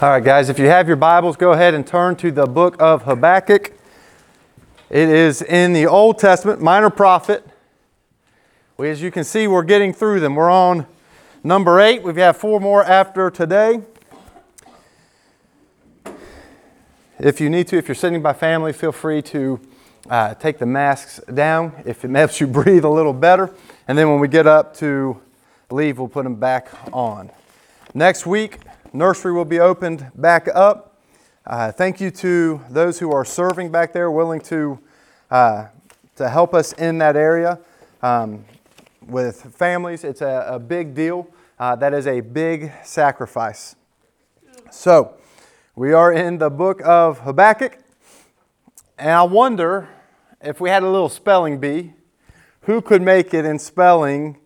All right, guys, if you have your Bibles, go ahead and turn to the book of Habakkuk. It is in the Old Testament, minor prophet. We, as you can see, we're getting through them. We're on number eight. We've got four more after today. If you need to, if you're sitting by family, feel free to uh, take the masks down if it helps you breathe a little better. And then when we get up to leave, we'll put them back on. Next week, Nursery will be opened back up. Uh, thank you to those who are serving back there, willing to, uh, to help us in that area. Um, with families, it's a, a big deal. Uh, that is a big sacrifice. So, we are in the book of Habakkuk, and I wonder if we had a little spelling bee, who could make it in spelling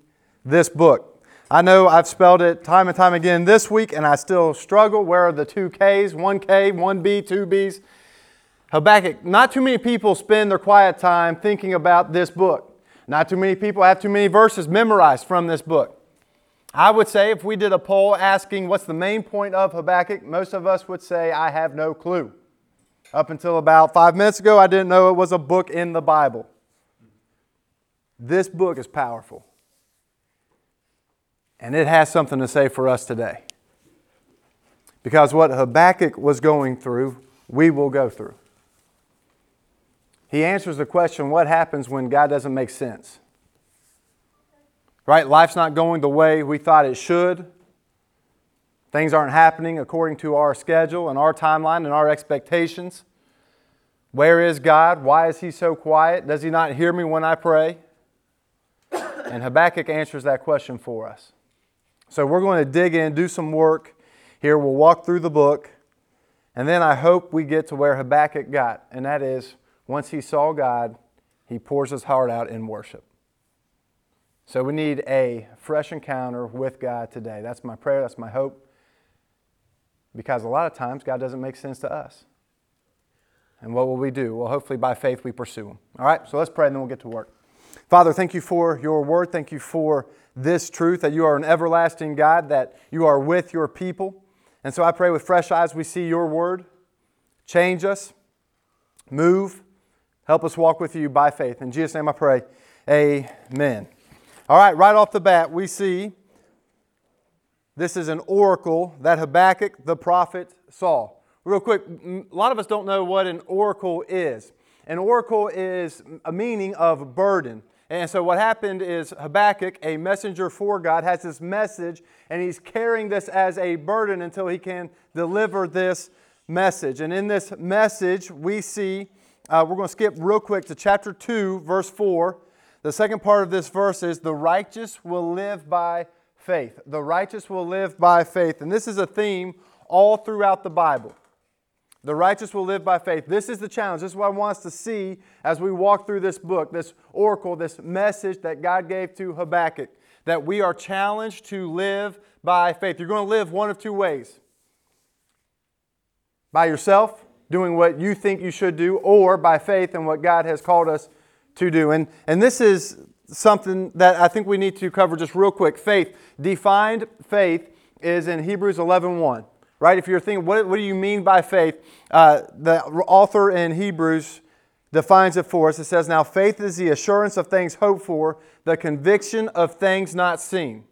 this book? I know I've spelled it time and time again this week, and I still struggle. Where are the two K's? One K, one B, two B's. Habakkuk, not too many people spend their quiet time thinking about this book. Not too many people have too many verses memorized from this book. I would say if we did a poll asking what's the main point of Habakkuk, most of us would say, I have no clue. Up until about five minutes ago, I didn't know it was a book in the Bible. This book is powerful. And it has something to say for us today. Because what Habakkuk was going through, we will go through. He answers the question what happens when God doesn't make sense? Right? Life's not going the way we thought it should. Things aren't happening according to our schedule and our timeline and our expectations. Where is God? Why is He so quiet? Does He not hear me when I pray? And Habakkuk answers that question for us. So we're going to dig in, do some work here. We'll walk through the book. And then I hope we get to where Habakkuk got, and that is once he saw God, he pours his heart out in worship. So we need a fresh encounter with God today. That's my prayer, that's my hope. Because a lot of times God doesn't make sense to us. And what will we do? Well, hopefully by faith we pursue Him. All right, so let's pray and then we'll get to work. Father, thank you for your word. Thank you for this truth that you are an everlasting God, that you are with your people. And so I pray with fresh eyes we see your word. Change us, move, help us walk with you by faith. In Jesus' name I pray, amen. All right, right off the bat, we see this is an oracle that Habakkuk the prophet saw. Real quick, a lot of us don't know what an oracle is. An oracle is a meaning of burden. And so what happened is Habakkuk, a messenger for God, has this message, and he's carrying this as a burden until he can deliver this message. And in this message, we see, uh, we're going to skip real quick to chapter 2, verse 4. The second part of this verse is the righteous will live by faith. The righteous will live by faith. And this is a theme all throughout the Bible. The righteous will live by faith. This is the challenge. This is what I want us to see as we walk through this book, this oracle, this message that God gave to Habakkuk. That we are challenged to live by faith. You're going to live one of two ways by yourself, doing what you think you should do, or by faith in what God has called us to do. And, and this is something that I think we need to cover just real quick. Faith, defined faith, is in Hebrews 11 1 right? If you're thinking, what, what do you mean by faith? Uh, the author in Hebrews defines it for us. It says, Now faith is the assurance of things hoped for, the conviction of things not seen.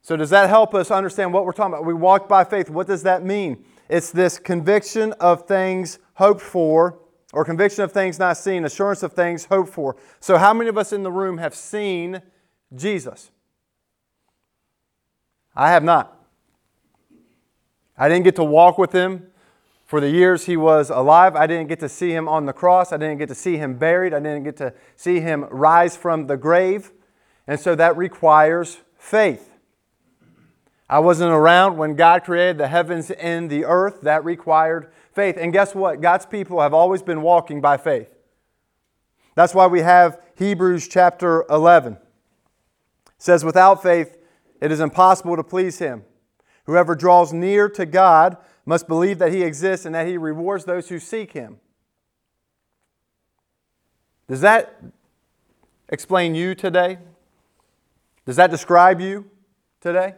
So, does that help us understand what we're talking about? We walk by faith. What does that mean? It's this conviction of things hoped for, or conviction of things not seen, assurance of things hoped for. So, how many of us in the room have seen Jesus? I have not. I didn't get to walk with him for the years he was alive. I didn't get to see him on the cross. I didn't get to see him buried. I didn't get to see him rise from the grave. And so that requires faith. I wasn't around when God created the heavens and the earth. That required faith. And guess what? God's people have always been walking by faith. That's why we have Hebrews chapter 11. It says, Without faith, it is impossible to please him. Whoever draws near to God must believe that He exists and that He rewards those who seek Him. Does that explain you today? Does that describe you today?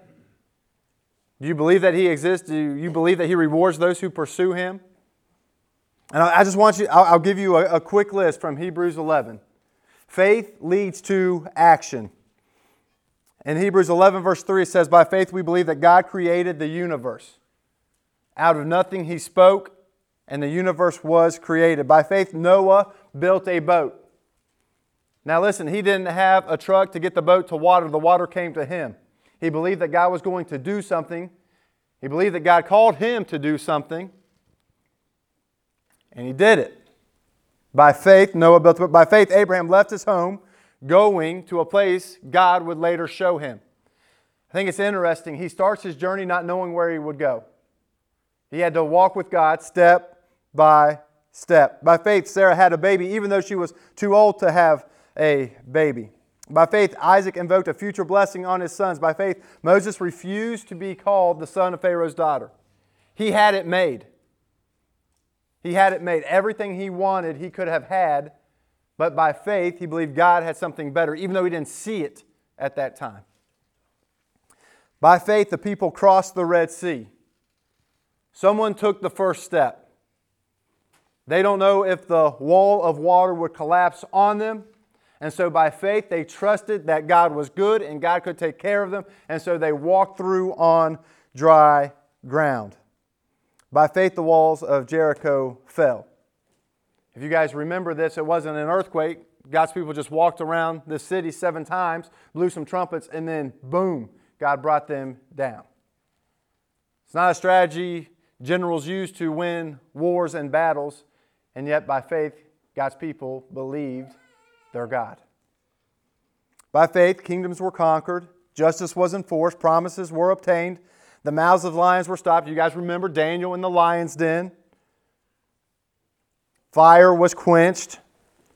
Do you believe that He exists? Do you believe that He rewards those who pursue Him? And I just want you, I'll give you a, quick list from Hebrews 11. Faith leads to action. In Hebrews 11, verse 3, it says, By faith we believe that God created the universe. Out of nothing he spoke, and the universe was created. By faith, Noah built a boat. Now, listen, he didn't have a truck to get the boat to water, the water came to him. He believed that God was going to do something. He believed that God called him to do something. And he did it. By faith, Noah built the boat. By faith, Abraham left his home, going to a place God would later show him. I think it's interesting. He starts his journey not knowing where he would go. He had to walk with God step by step. By faith, Sarah had a baby, even though she was too old to have a baby. By faith, Isaac invoked a future blessing on his sons. By faith, Moses refused to be called the son of Pharaoh's daughter. He had it made. He had it made. Everything he wanted, he could have had, but by faith, he believed God had something better, even though he didn't see it at that time. By faith, the people crossed the Red Sea. Someone took the first step. They don't know if the wall of water would collapse on them. And so, by faith, they trusted that God was good and God could take care of them. And so, they walked through on dry ground. By faith, the walls of Jericho fell. If you guys remember this, it wasn't an earthquake. God's people just walked around the city seven times, blew some trumpets, and then boom, God brought them down. It's not a strategy generals use to win wars and battles, and yet by faith, God's people believed their God. By faith, kingdoms were conquered, justice was enforced, promises were obtained, the mouths of lions were stopped. You guys remember Daniel in the lion's den? Fire was quenched,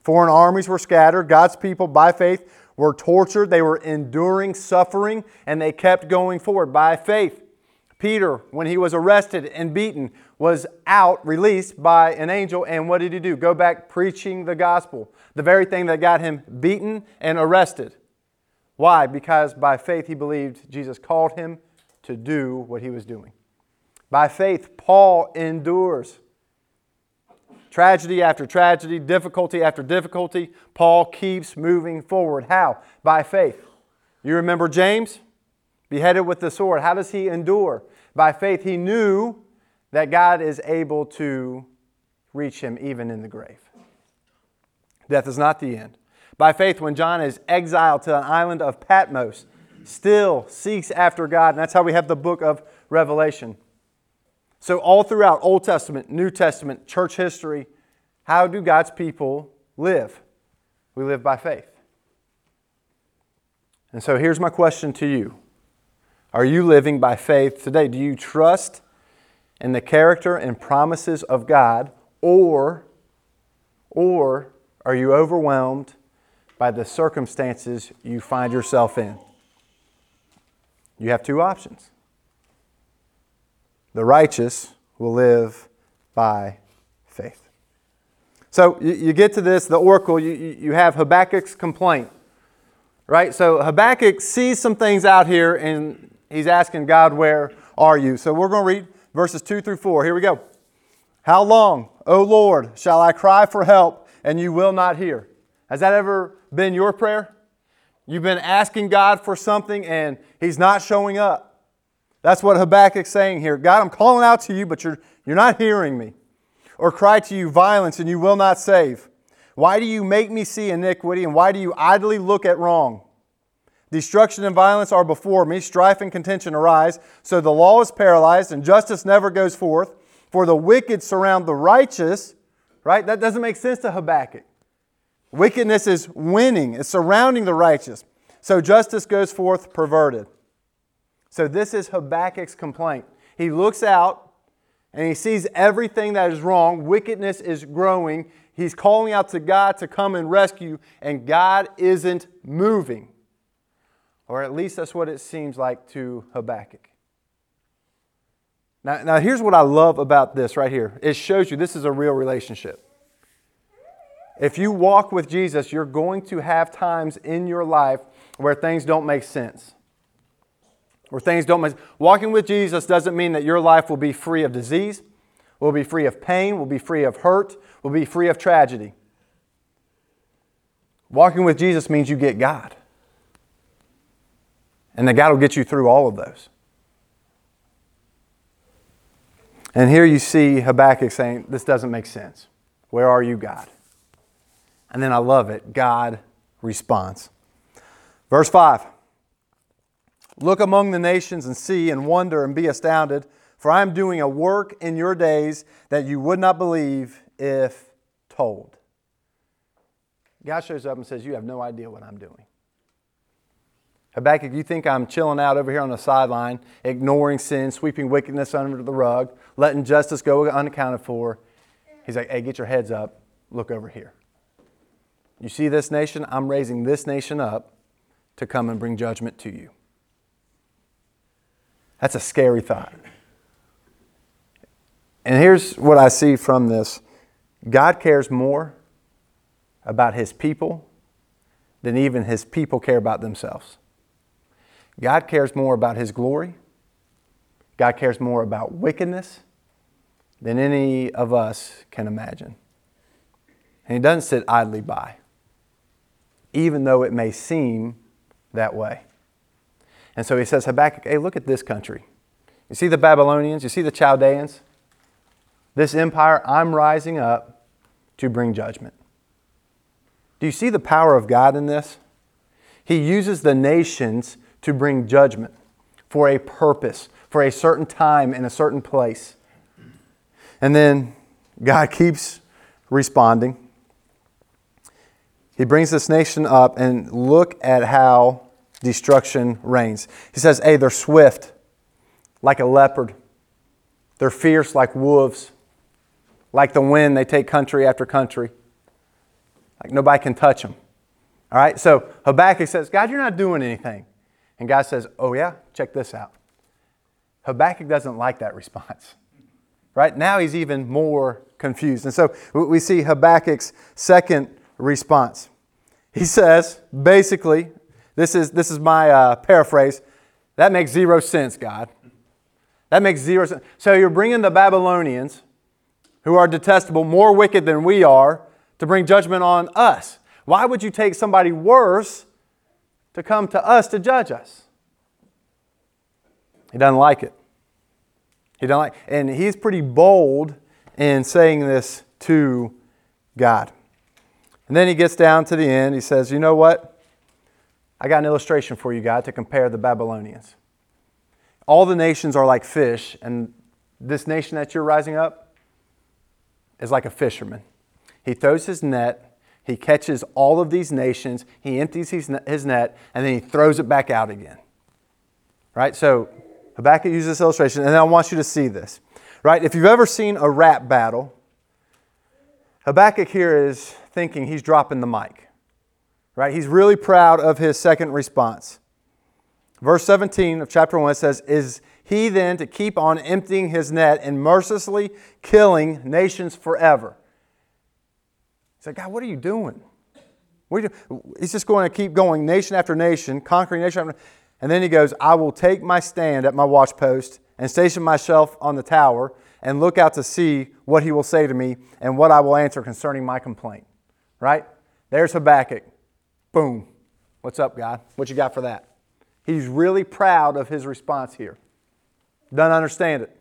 foreign armies were scattered, God's people, by faith, were tortured, they were enduring suffering, and they kept going forward by faith. Peter, when he was arrested and beaten, was out, released by an angel, and what did he do? Go back preaching the gospel, the very thing that got him beaten and arrested. Why? Because by faith he believed Jesus called him to do what he was doing. By faith, Paul endures tragedy after tragedy, difficulty after difficulty. Paul keeps moving forward. How? By faith. You remember James? Beheaded with the sword. How does he endure? By faith, he knew that God is able to reach him even in the grave. Death is not the end. By faith, when John is exiled to an island of Patmos, still seeks after God, and that's how we have the book of Revelation. So, all throughout Old Testament, New Testament, church history, how do God's people live? We live by faith. And so, here's my question to you are you living by faith today? Do you trust in the character and promises of God, or, or are you overwhelmed by the circumstances you find yourself in? You have two options. The righteous will live by faith. So you, get to this, the oracle, you, you have Habakkuk's complaint, right? So Habakkuk sees some things out here and he's asking God, Where are you? So we're going to read verses 2 through 4. Here we go. How long, O Lord, shall I cry for help and you will not hear? Has that ever been your prayer? You've been asking God for something and he's not showing up. That's what Habakkuk's saying here. God, I'm calling out to you, but you're, you're not hearing me. Or cry to you violence and you will not save. Why do you make me see iniquity and why do you idly look at wrong? Destruction and violence are before me, strife and contention arise. So the law is paralyzed, and justice never goes forth. For the wicked surround the righteous, right? That doesn't make sense to Habakkuk. Wickedness is winning, it's surrounding the righteous. So justice goes forth perverted. So this is Habakkuk's complaint. He looks out and he sees everything that is wrong. Wickedness is growing. He's calling out to God to come and rescue, and God isn't moving. Or at least that's what it seems like to Habakkuk. Now, now, here's what I love about this right here it shows you this is a real relationship. If you walk with Jesus, you're going to have times in your life where things don't make sense. Where things don't Walking with Jesus doesn't mean that your life will be free of disease, will be free of pain, will be free of hurt, will be free of tragedy. Walking with Jesus means you get God. And that God will get you through all of those. And here you see Habakkuk saying, This doesn't make sense. Where are you, God? And then I love it. God responds. Verse 5 Look among the nations and see and wonder and be astounded, for I am doing a work in your days that you would not believe if told. God shows up and says, You have no idea what I'm doing. Habakkuk, you think I'm chilling out over here on the sideline, ignoring sin, sweeping wickedness under the rug, letting justice go unaccounted for. He's like, Hey, get your heads up. Look over here. You see this nation? I'm raising this nation up to come and bring judgment to you. That's a scary thought. And here's what I see from this God cares more about his people than even his people care about themselves. God cares more about his glory. God cares more about wickedness than any of us can imagine. And he doesn't sit idly by even though it may seem that way. And so he says, Habakkuk, hey, look at this country. You see the Babylonians, you see the Chaldeans? This empire, I'm rising up to bring judgment. Do you see the power of God in this? He uses the nations to bring judgment for a purpose, for a certain time in a certain place. And then God keeps responding he brings this nation up and look at how destruction reigns. He says, Hey, they're swift like a leopard, they're fierce like wolves. Like the wind, they take country after country. Like nobody can touch them. All right, so Habakkuk says, God, you're not doing anything. And God says, Oh, yeah, check this out. Habakkuk doesn't like that response. Right now, he's even more confused. And so we see Habakkuk's second response. He says, basically, this is, this is my uh, paraphrase, that makes zero sense, God. That makes zero sense. So you're bringing the Babylonians, who are detestable, more wicked than we are, to bring judgment on us. Why would you take somebody worse to come to us to judge us? He doesn't like it. He doesn't like, and he's pretty bold in saying this to God. And then he gets down to the end. He says, You know what? I got an illustration for you, God, to compare the Babylonians. All the nations are like fish, and this nation that you're rising up is like a fisherman. He throws his net, he catches all of these nations, he empties his net, and then he throws it back out again. Right? So Habakkuk uses this illustration, and I want you to see this. Right? If you've ever seen a rap battle, Habakkuk here is thinking he's dropping the mic. Right? He's really proud of his second response. Verse 17 of chapter 1 says, Is he then to keep on emptying his net and mercilessly killing nations forever? He said, God, what are you doing? What are you doing? He's just going to keep going nation after nation, conquering nation after And then he goes, I will take my stand at my watchpost and station myself on the tower and look out to see what he will say to me and what I will answer concerning my complaint right? There's Habakkuk. Boom. What's up, God? What you got for that? He's really proud of his response here. Doesn't understand it,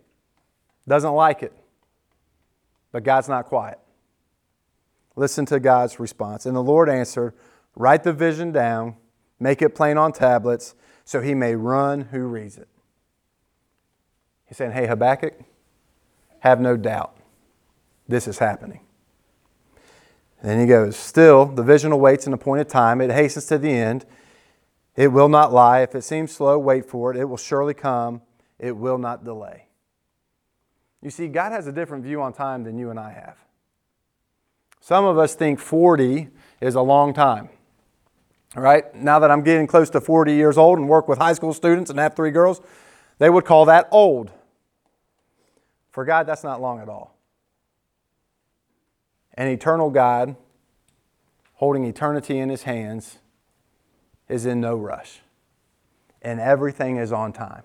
doesn't like it, but God's not quiet. Listen to God's response. And the Lord answered, Write the vision down, make it plain on tablets, so he may run who reads it. He's saying, Hey, Habakkuk, have no doubt. This is happening. And then he goes, Still, the vision awaits an appointed time. It hastens to the end. It will not lie. If it seems slow, wait for it. It will surely come. It will not delay. You see, God has a different view on time than you and I have. Some of us think 40 is a long time. All right? Now that I'm getting close to 40 years old and work with high school students and have three girls, they would call that old. For God, that's not long at all an eternal God holding eternity in his hands is in no rush. and everything is on time.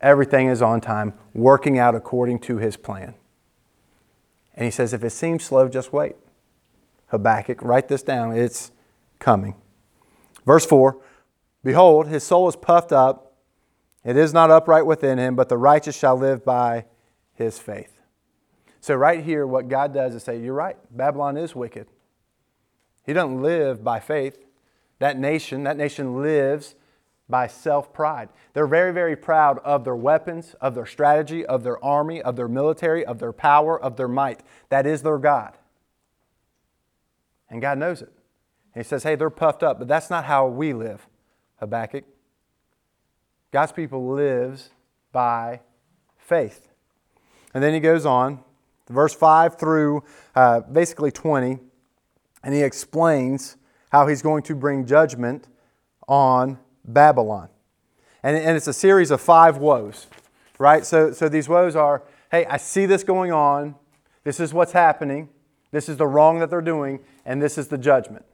Everything is on time, working out according to his plan. And he says, if it seems slow, just wait. Habakkuk, write this down. It's coming. Verse 4 Behold, his soul is puffed up. It is not upright within him, but the righteous shall live by his faith. So, right here, what God does is say, You're right, Babylon is wicked. He doesn't live by faith. That nation, that nation lives by self pride. They're very, very proud of their weapons, of their strategy, of their army, of their military, of their power, of their might. That is their God. And God knows it. He says, hey, they're puffed up, but that's not how we live, Habakkuk. God's people lives by faith. And then he goes on, verse 5 through uh, basically 20, and he explains how he's going to bring judgment on Babylon. And, and it's a series of five woes, right? So, so these woes are hey, I see this going on. This is what's happening. This is the wrong that they're doing, and this is the judgment.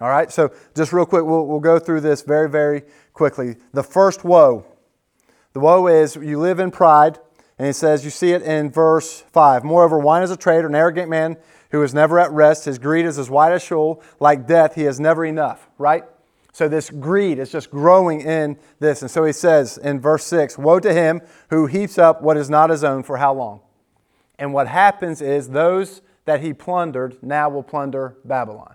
All right, so just real quick, we'll, we'll go through this very, very quickly. The first woe the woe is you live in pride, and he says, you see it in verse 5. Moreover, wine is a traitor, an arrogant man who is never at rest. His greed is as white as Sheol. Like death, he has never enough, right? So this greed is just growing in this. And so he says in verse 6 Woe to him who heaps up what is not his own for how long? And what happens is those that he plundered now will plunder Babylon.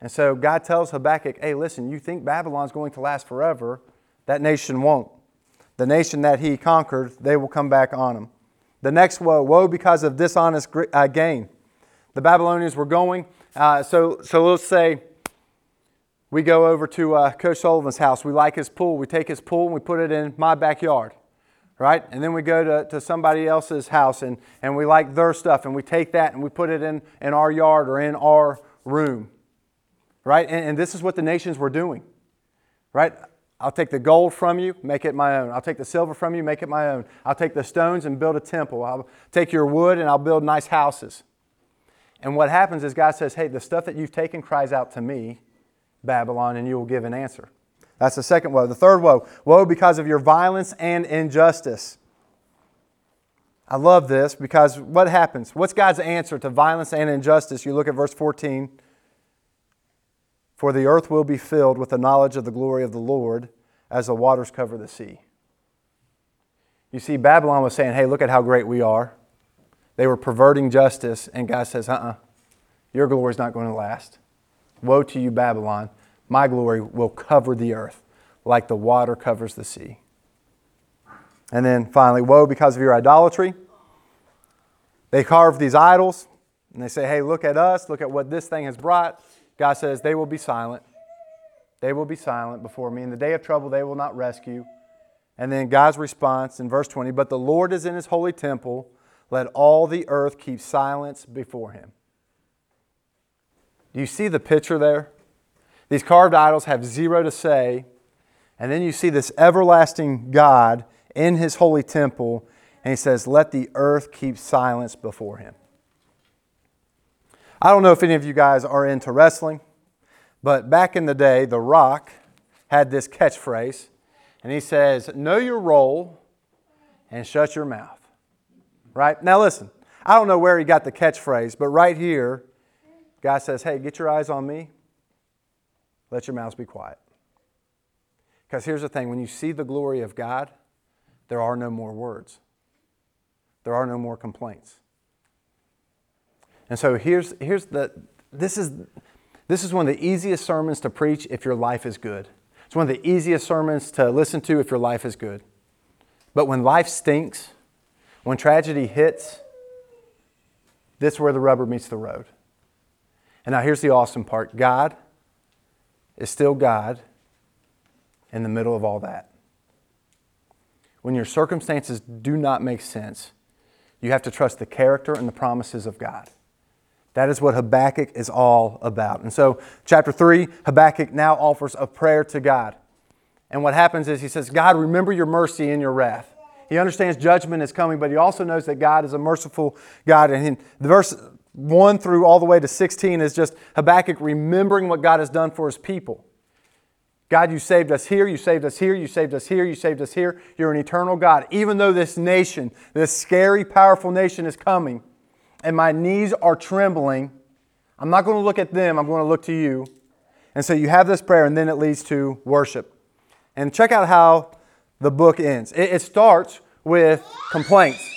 And so God tells Habakkuk, hey, listen, you think Babylon's going to last forever? That nation won't. The nation that he conquered, they will come back on him. The next woe, woe because of dishonest uh, gain. The Babylonians were going. Uh, so, so let's say we go over to uh, Coach Sullivan's house. We like his pool. We take his pool and we put it in my backyard, right? And then we go to, to somebody else's house and, and we like their stuff and we take that and we put it in, in our yard or in our room, right? And, and this is what the nations were doing, right? I'll take the gold from you, make it my own. I'll take the silver from you, make it my own. I'll take the stones and build a temple. I'll take your wood and I'll build nice houses. And what happens is God says, hey, the stuff that you've taken cries out to me Babylon, and you will give an answer. That's the second woe. The third woe woe because of your violence and injustice. I love this because what happens? What's God's answer to violence and injustice? You look at verse 14. For the earth will be filled with the knowledge of the glory of the Lord as the waters cover the sea. You see, Babylon was saying, hey, look at how great we are. They were perverting justice, and God says, uh uh-uh, uh, your glory is not going to last. Woe to you, Babylon! My glory will cover the earth like the water covers the sea. And then finally, woe because of your idolatry. They carve these idols and they say, hey, look at us, look at what this thing has brought. God says, they will be silent. They will be silent before me. In the day of trouble, they will not rescue. And then God's response in verse 20 But the Lord is in his holy temple. Let all the earth keep silence before him. Do you see the picture there? These carved idols have zero to say. And then you see this everlasting God in his holy temple, and he says, Let the earth keep silence before him. I don't know if any of you guys are into wrestling, but back in the day, The Rock had this catchphrase, and he says, Know your role and shut your mouth. Right? Now, listen, I don't know where he got the catchphrase, but right here, God says, hey, get your eyes on me. Let your mouths be quiet. Because here's the thing when you see the glory of God, there are no more words, there are no more complaints. And so here's, here's the, this is, this is one of the easiest sermons to preach if your life is good. It's one of the easiest sermons to listen to if your life is good. But when life stinks, when tragedy hits, this is where the rubber meets the road. And now here's the awesome part God is still God in the middle of all that. When your circumstances do not make sense, you have to trust the character and the promises of God. That is what Habakkuk is all about. And so, chapter 3, Habakkuk now offers a prayer to God. And what happens is he says, God, remember your mercy and your wrath. He understands judgment is coming, but he also knows that God is a merciful God. And the verse 1 through all the way to 16 is just Habakkuk remembering what God has done for his people. God, you saved us here, you saved us here, you saved us here, you saved us here. You're an eternal God. Even though this nation, this scary, powerful nation is coming, and my knees are trembling, I'm not going to look at them, I'm going to look to you. And so you have this prayer, and then it leads to worship. And check out how the book ends. It, it starts with complaints.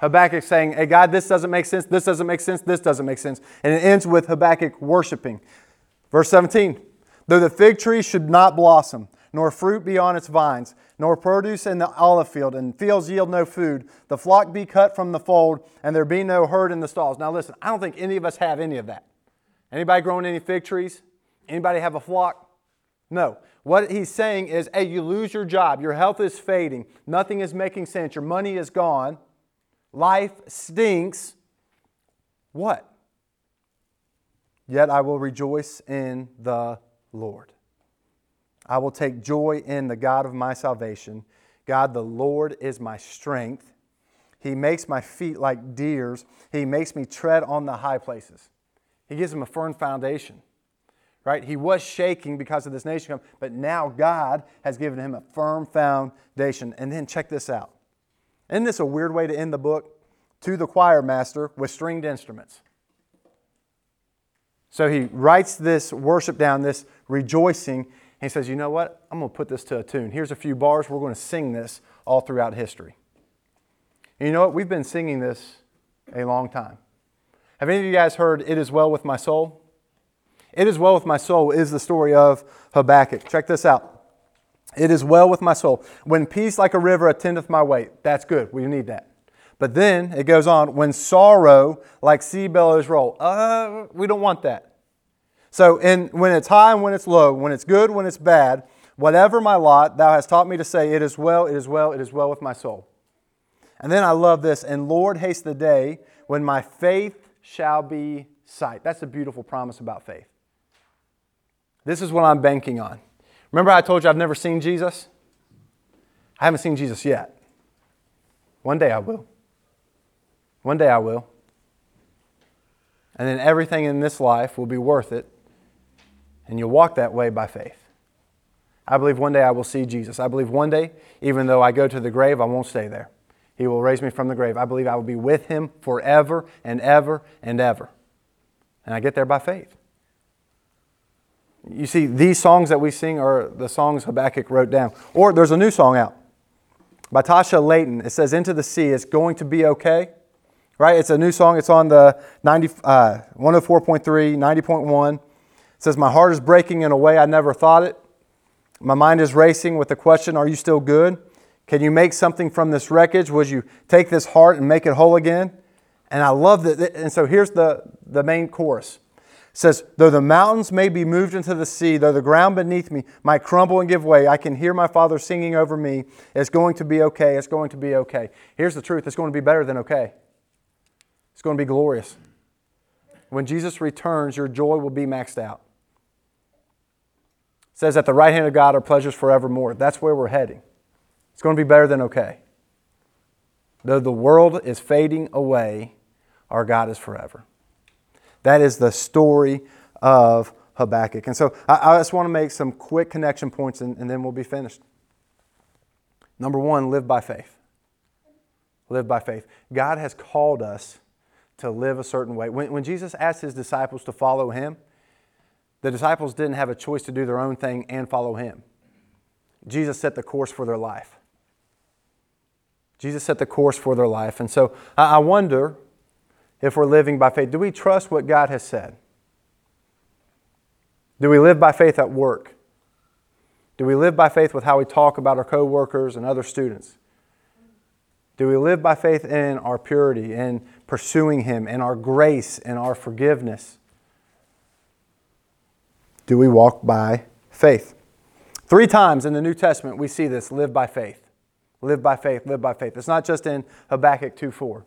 Habakkuk saying, Hey, God, this doesn't make sense, this doesn't make sense, this doesn't make sense. And it ends with Habakkuk worshiping. Verse 17 Though the fig tree should not blossom, nor fruit be on its vines, nor produce in the olive field, and fields yield no food, the flock be cut from the fold, and there be no herd in the stalls. Now listen, I don't think any of us have any of that. Anybody growing any fig trees? Anybody have a flock? No. What he's saying is, hey, you lose your job, your health is fading, nothing is making sense, your money is gone, life stinks. What? Yet I will rejoice in the Lord. I will take joy in the God of my salvation. God, the Lord, is my strength. He makes my feet like deer's. He makes me tread on the high places. He gives him a firm foundation. Right? He was shaking because of this nation, but now God has given him a firm foundation. And then check this out. Isn't this a weird way to end the book? To the choir master with stringed instruments. So he writes this worship down, this rejoicing, and he says, You know what? I'm going to put this to a tune. Here's a few bars. We're going to sing this all throughout history. And you know what? We've been singing this a long time. Have any of you guys heard It Is Well With My Soul? It Is Well With My Soul is the story of Habakkuk. Check this out. It is well with my soul. When peace like a river attendeth my way. That's good. We need that. But then it goes on, when sorrow like sea billows roll. Uh, we don't want that. So in, when it's high and when it's low, when it's good, when it's bad, whatever my lot, thou hast taught me to say, it is well, it is well, it is well with my soul. And then I love this, and Lord, haste the day when my faith shall be sight. That's a beautiful promise about faith. This is what I'm banking on. Remember, I told you I've never seen Jesus? I haven't seen Jesus yet. One day I will. One day I will. And then everything in this life will be worth it. And you'll walk that way by faith. I believe one day I will see Jesus. I believe one day, even though I go to the grave, I won't stay there. He will raise me from the grave. I believe I will be with him forever and ever and ever. And I get there by faith. You see, these songs that we sing are the songs Habakkuk wrote down. Or there's a new song out by Tasha Layton. It says, Into the Sea, it's going to be okay right? It's a new song. It's on the 90, uh, 104.3, 90.1. Says, My heart is breaking in a way I never thought it. My mind is racing with the question, Are you still good? Can you make something from this wreckage? Would you take this heart and make it whole again? And I love that. And so here's the, the main chorus. It says, Though the mountains may be moved into the sea, though the ground beneath me might crumble and give way, I can hear my Father singing over me. It's going to be okay. It's going to be okay. Here's the truth it's going to be better than okay. It's going to be glorious. When Jesus returns, your joy will be maxed out. Says, At the right hand of God are pleasures forevermore. That's where we're heading. It's going to be better than okay. Though the world is fading away, our God is forever. That is the story of Habakkuk. And so I, I just want to make some quick connection points and, and then we'll be finished. Number one, live by faith. Live by faith. God has called us to live a certain way. When, when Jesus asked his disciples to follow him, the disciples didn't have a choice to do their own thing and follow him. Jesus set the course for their life. Jesus set the course for their life. And so I wonder if we're living by faith. Do we trust what God has said? Do we live by faith at work? Do we live by faith with how we talk about our coworkers and other students? Do we live by faith in our purity and pursuing Him and our grace and our forgiveness? Do we walk by faith? Three times in the New Testament we see this live by faith. Live by faith, live by faith. It's not just in Habakkuk 2 4.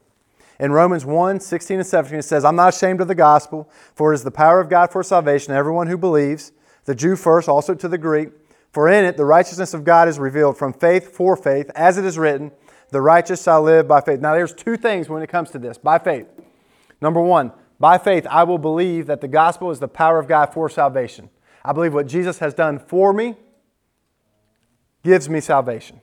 In Romans 1 16 and 17, it says, I'm not ashamed of the gospel, for it is the power of God for salvation everyone who believes, the Jew first, also to the Greek. For in it the righteousness of God is revealed from faith for faith, as it is written, the righteous shall live by faith. Now, there's two things when it comes to this by faith. Number one, by faith, I will believe that the gospel is the power of God for salvation. I believe what Jesus has done for me gives me salvation.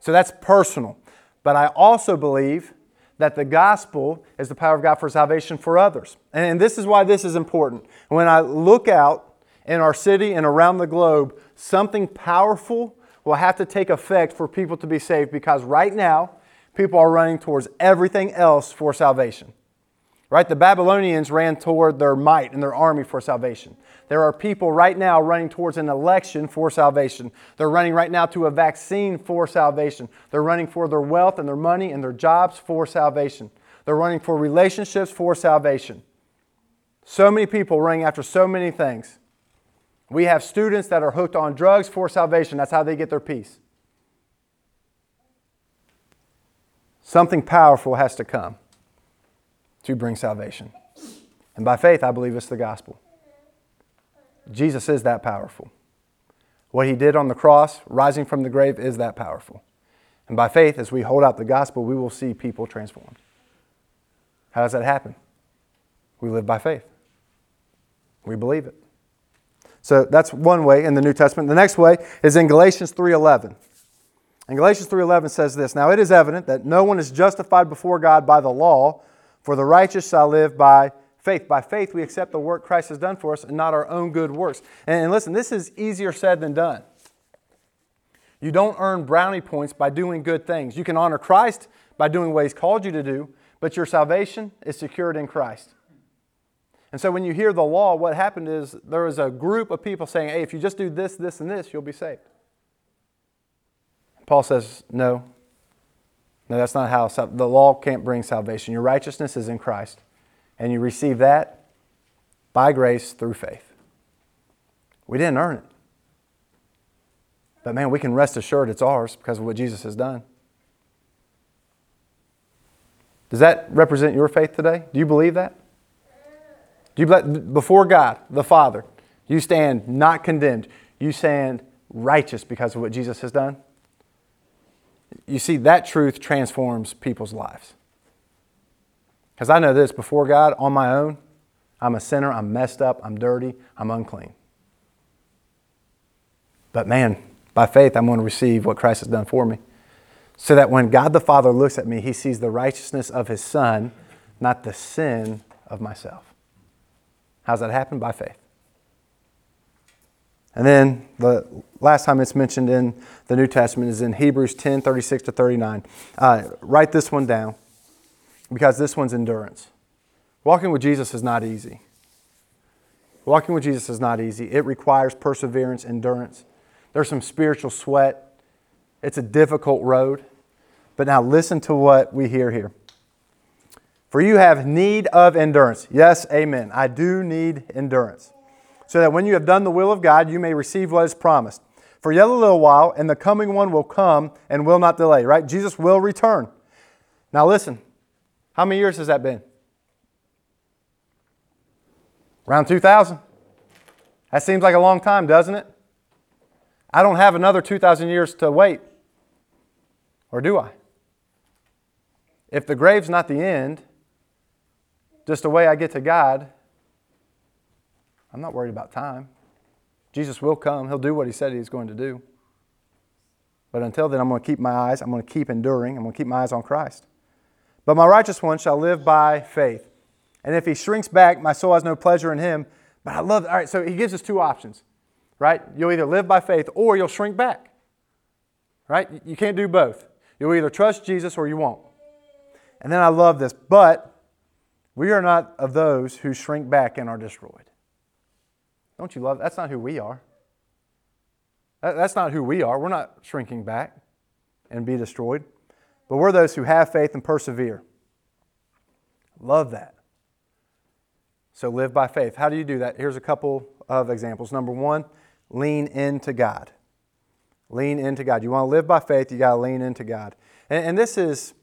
So that's personal. But I also believe that the gospel is the power of God for salvation for others. And this is why this is important. When I look out in our city and around the globe, something powerful will have to take effect for people to be saved because right now, people are running towards everything else for salvation. Right? The Babylonians ran toward their might and their army for salvation. There are people right now running towards an election for salvation. They're running right now to a vaccine for salvation. They're running for their wealth and their money and their jobs for salvation. They're running for relationships for salvation. So many people running after so many things. We have students that are hooked on drugs for salvation. That's how they get their peace. Something powerful has to come to bring salvation. And by faith, I believe it's the gospel. Jesus is that powerful. What he did on the cross, rising from the grave, is that powerful. And by faith, as we hold out the gospel, we will see people transformed. How does that happen? We live by faith. We believe it. So that's one way in the New Testament. The next way is in Galatians 3:11. And Galatians 3:11 says this, "Now it is evident that no one is justified before God by the law, for the righteous shall live by faith. By faith, we accept the work Christ has done for us and not our own good works. And, and listen, this is easier said than done. You don't earn brownie points by doing good things. You can honor Christ by doing what He's called you to do, but your salvation is secured in Christ. And so when you hear the law, what happened is there was a group of people saying, hey, if you just do this, this, and this, you'll be saved. Paul says, no, no, that's not how the law can't bring salvation. Your righteousness is in Christ, and you receive that by grace through faith. We didn't earn it. But man, we can rest assured it's ours because of what Jesus has done. Does that represent your faith today? Do you believe that? Do you before God, the Father, you stand not condemned. You stand righteous because of what Jesus has done? You see, that truth transforms people's lives. Because I know this before God, on my own, I'm a sinner, I'm messed up, I'm dirty, I'm unclean. But man, by faith, I'm going to receive what Christ has done for me. So that when God the Father looks at me, he sees the righteousness of his Son, not the sin of myself. How's that happen? By faith. And then the last time it's mentioned in the New Testament is in Hebrews 10 36 to 39. Uh, write this one down because this one's endurance. Walking with Jesus is not easy. Walking with Jesus is not easy. It requires perseverance, endurance. There's some spiritual sweat. It's a difficult road. But now listen to what we hear here. For you have need of endurance. Yes, amen. I do need endurance so that when you have done the will of God, you may receive what is promised. For yet a little while, and the coming one will come and will not delay, right? Jesus will return. Now listen, how many years has that been? Around 2000. That seems like a long time, doesn't it? I don't have another 2,000 years to wait. Or do I? If the grave's not the end, just the way I get to God, I'm not worried about time. Jesus will come, He'll do what He said He's going to do. But until then, I'm going to keep my eyes, I'm going to keep enduring, I'm going to keep my eyes on Christ. But my righteous one shall live by faith. And if he shrinks back, my soul has no pleasure in him. But I love, all right, so he gives us two options, right? You'll either live by faith or you'll shrink back, right? You can't do both. You'll either trust Jesus or you won't. And then I love this, but we are not of those who shrink back and are destroyed. Don't you love? That's not who we are. That's not who we are. We're not shrinking back and be destroyed, but we're those who have faith and persevere. Love that. So live by faith. How do you do that? Here's a couple of examples. Number one, lean into God. Lean into God. You want to live by faith, you got to lean into God. And, and, this is,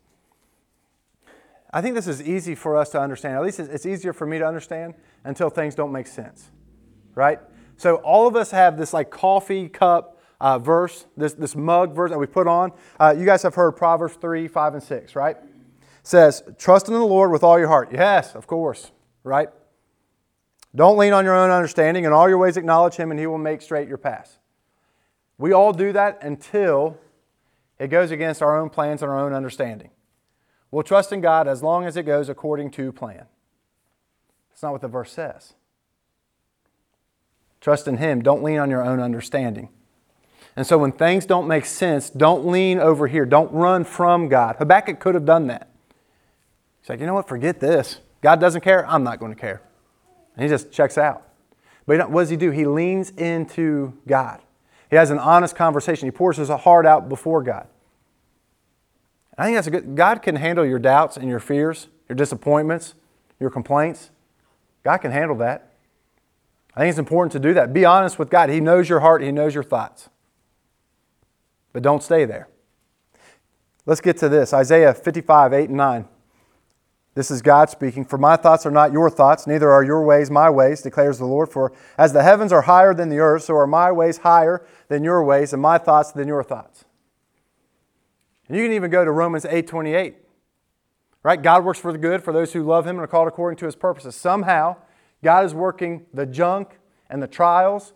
I think this is easy for us to understand. At least it's easier for me to understand until things don't make sense right? So all of us have this like coffee cup uh, verse, this, this mug verse that we put on. Uh, you guys have heard Proverbs 3, 5, and 6, right? It says, trust in the Lord with all your heart. Yes, of course, right? Don't lean on your own understanding. In all your ways acknowledge him and he will make straight your paths. We all do that until it goes against our own plans and our own understanding. We'll trust in God as long as it goes according to plan. That's not what the verse says. Trust in Him. Don't lean on your own understanding. And so when things don't make sense, don't lean over here. Don't run from God. Habakkuk could have done that. He's like, you know what? Forget this. God doesn't care. I'm not going to care. And he just checks out. But what does he do? He leans into God. He has an honest conversation. He pours his heart out before God. I think that's a good. God can handle your doubts and your fears, your disappointments, your complaints. God can handle that. I think it's important to do that. Be honest with God. He knows your heart, He knows your thoughts. But don't stay there. Let's get to this Isaiah 55, 8 and 9. This is God speaking. For my thoughts are not your thoughts, neither are your ways my ways, declares the Lord. For as the heavens are higher than the earth, so are my ways higher than your ways, and my thoughts than your thoughts. And you can even go to Romans 8 28. Right? God works for the good for those who love him and are called according to his purposes. Somehow, God is working the junk and the trials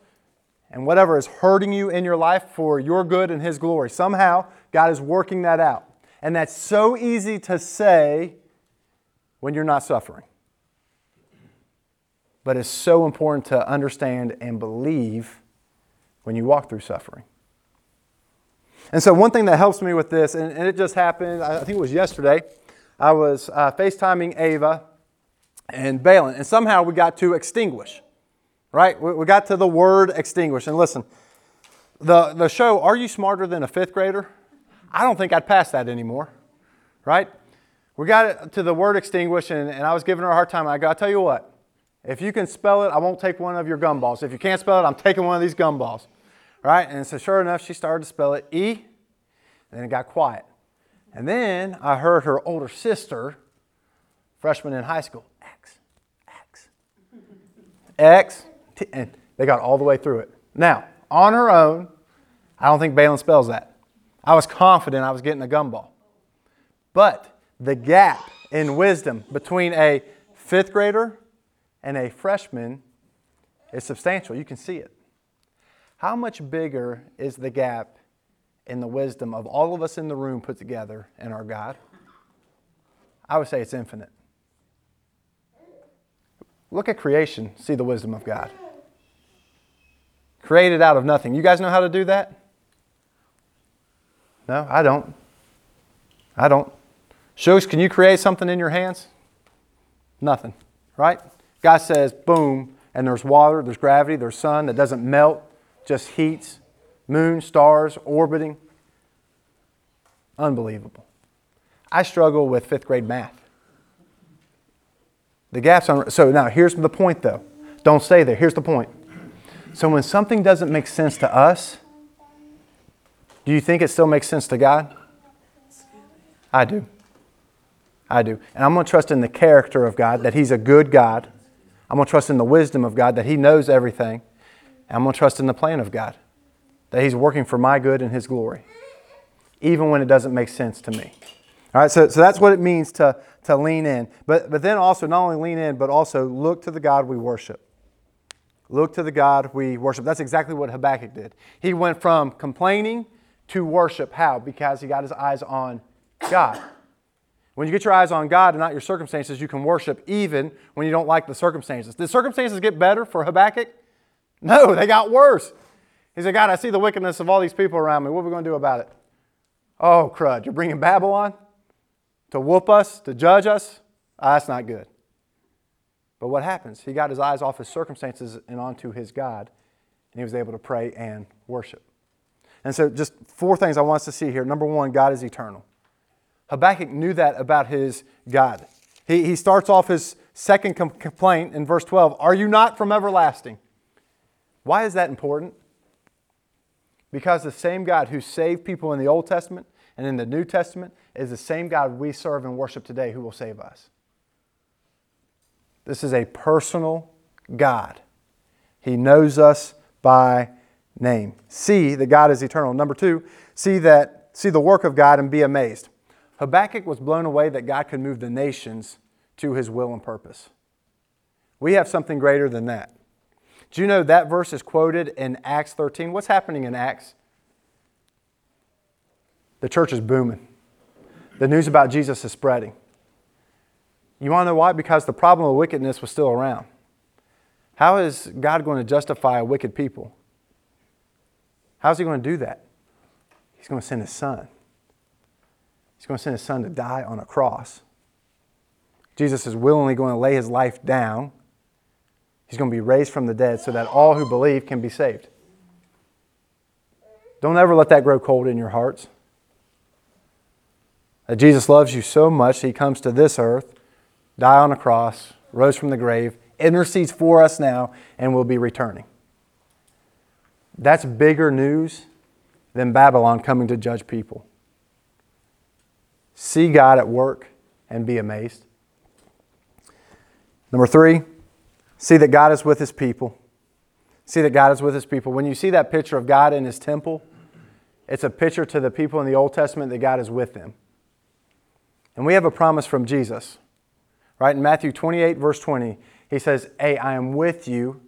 and whatever is hurting you in your life for your good and his glory. Somehow, God is working that out. And that's so easy to say when you're not suffering. But it's so important to understand and believe when you walk through suffering. And so, one thing that helps me with this, and, it just happened, I think it was yesterday, I was uh, FaceTiming Ava and Balin, and somehow we got to extinguish, right? We, we got to the word extinguish. And listen, the, the show, Are You Smarter Than a Fifth Grader? I don't think I'd pass that anymore, right? We got to the word extinguish, and, and I was giving her a hard time. I go, I'll tell you what, if you can spell it, I won't take one of your gumballs. If you can't spell it, I'm taking one of these gumballs. Right? And so sure enough, she started to spell it E, and then it got quiet. And then I heard her older sister, freshman in high school, X, T, and they got all the way through it. Now, on her own, I don't think Balin spells that. I was confident I was getting a gumball. But the gap in wisdom between a fifth grader and a freshman is substantial. You can see it. How much bigger is the gap in the wisdom of all of us in the room put together and our God? I would say it's infinite. Look at creation, see the wisdom of God. Created out of nothing. You guys know how to do that? No, I don't. I don't. Shows, can you create something in your hands? Nothing, right? God says, boom, and there's water, there's gravity, there's sun that doesn't melt, just heats, moon, stars orbiting. Unbelievable. I struggle with fifth grade math. The gaps on. So now here's the point though. Don't stay there. Here's the point. So when something doesn't make sense to us, do you think it still makes sense to God? I do. I do. And I'm going to trust in the character of God, that He's a good God. I'm going to trust in the wisdom of God, that He knows everything. And I'm going to trust in the plan of God, that He's working for my good and His glory, even when it doesn't make sense to me. All right, so, so that's what it means to, to lean in. But, but then also, not only lean in, but also look to the God we worship. Look to the God we worship. That's exactly what Habakkuk did. He went from complaining to worship. How? Because he got his eyes on God. When you get your eyes on God and not your circumstances, you can worship even when you don't like the circumstances. Did circumstances get better for Habakkuk? No, they got worse. He said, God, I see the wickedness of all these people around me. What are we going to do about it? Oh, crud. You're bringing Babylon to whoop us, to judge us? Ah, that's not good. But what happens? He got his eyes off his circumstances and onto his God, and he was able to pray and worship. And so, just four things I want us to see here. Number one, God is eternal. Habakkuk knew that about his God. He, he starts off his second com- complaint in verse 12 Are you not from everlasting? Why is that important? Because the same God who saved people in the Old Testament and in the New Testament is the same God we serve and worship today who will save us. This is a personal God. He knows us by name. See that God is eternal. Number two, see that see the work of God and be amazed. Habakkuk was blown away that God could move the nations to his will and purpose. We have something greater than that. Do you know that verse is quoted in Acts 13? What's happening in Acts the church is booming. The news about Jesus is spreading. You want to know why? Because the problem of wickedness was still around. How is God going to justify wicked people? How's He going to do that? He's going to send His Son. He's going to send His Son to die on a cross. Jesus is willingly going to lay His life down. He's going to be raised from the dead so that all who believe can be saved. Don't ever let that grow cold in your hearts. That Jesus loves you so much, He comes to this earth, die on a cross, rose from the grave, intercedes for us now, and will be returning. That's bigger news than Babylon coming to judge people. See God at work and be amazed. Number three, see that God is with his people. See that God is with his people. When you see that picture of God in his temple, it's a picture to the people in the Old Testament that God is with them. And we have a promise from Jesus. Right? In Matthew 28, verse 20, he says, Hey, I am with you,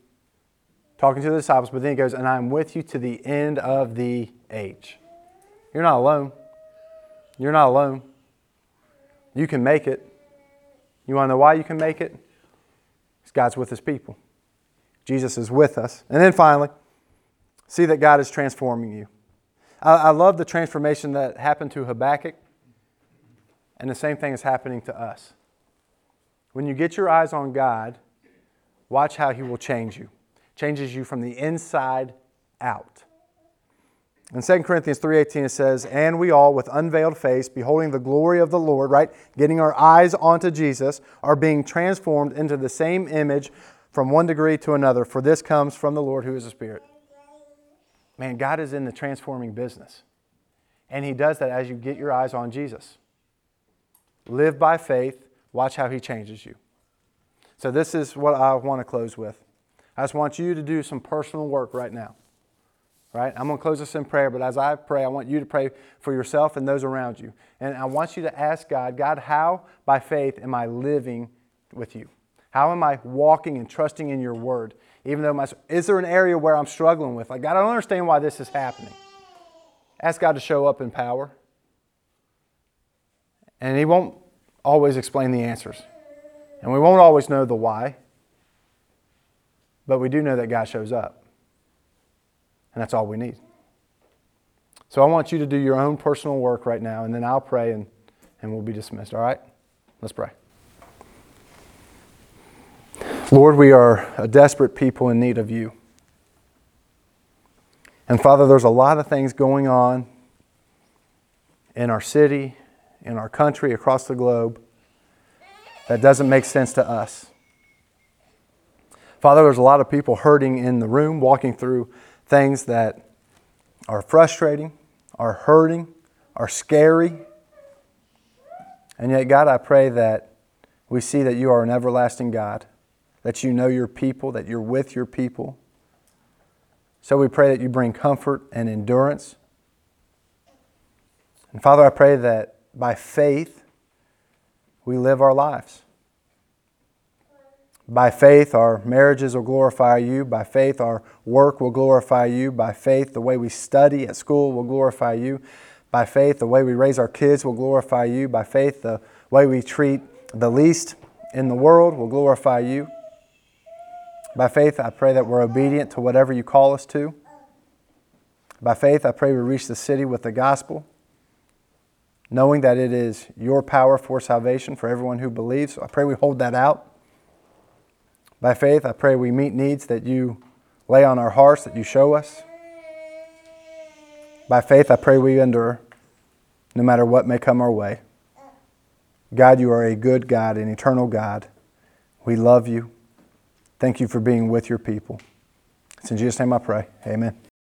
talking to the disciples, but then he goes, And I am with you to the end of the age. You're not alone. You're not alone. You can make it. You want to know why you can make it? Because God's with his people. Jesus is with us. And then finally, see that God is transforming you. I, I love the transformation that happened to Habakkuk, and the same thing is happening to us. When you get your eyes on God, watch how He will change you. Changes you from the inside out. In 2 Corinthians 3:18 it says, "And we all with unveiled face beholding the glory of the Lord, right? Getting our eyes onto Jesus, are being transformed into the same image from one degree to another, for this comes from the Lord who is the Spirit." Man, God is in the transforming business. And he does that as you get your eyes on Jesus. Live by faith, Watch how he changes you. So, this is what I want to close with. I just want you to do some personal work right now. Right? I'm going to close this in prayer, but as I pray, I want you to pray for yourself and those around you. And I want you to ask God, God, how by faith am I living with you? How am I walking and trusting in your word? Even though my, is there an area where I'm struggling with? Like, God, I don't understand why this is happening. Ask God to show up in power. And He won't always explain the answers. And we won't always know the why, but we do know that God shows up. And that's all we need. So I want you to do your own personal work right now, and then I'll pray and, and we'll be dismissed. All right? Let's pray. Lord, we are a desperate people in need of you. And Father, there's a lot of things going on in our city, in our country, across the globe, that doesn't make sense to us. Father, there's a lot of people hurting in the room, walking through things that are frustrating, are hurting, are scary. And yet, God, I pray that we see that you are an everlasting God, that you know your people, that you're with your people. So we pray that you bring comfort and endurance. And Father, I pray that by faith, we live our lives. By faith, our marriages will glorify you. By faith, our work will glorify you. By faith, the way we study at school will glorify you. By faith, the way we raise our kids will glorify you. By faith, the way we treat the least in the world will glorify you. By faith, I pray that we're obedient to whatever you call us to. By faith, I pray we reach the city with the gospel knowing that it is your power for salvation for everyone who believes. So I pray we hold that out. By faith, I pray we meet needs that you lay on our hearts, that you show us. By faith, I pray we endure no matter what may come our way. God, you are a good God, an eternal God. We love you. Thank you for being with your people. It's in Jesus' name I pray. Amen.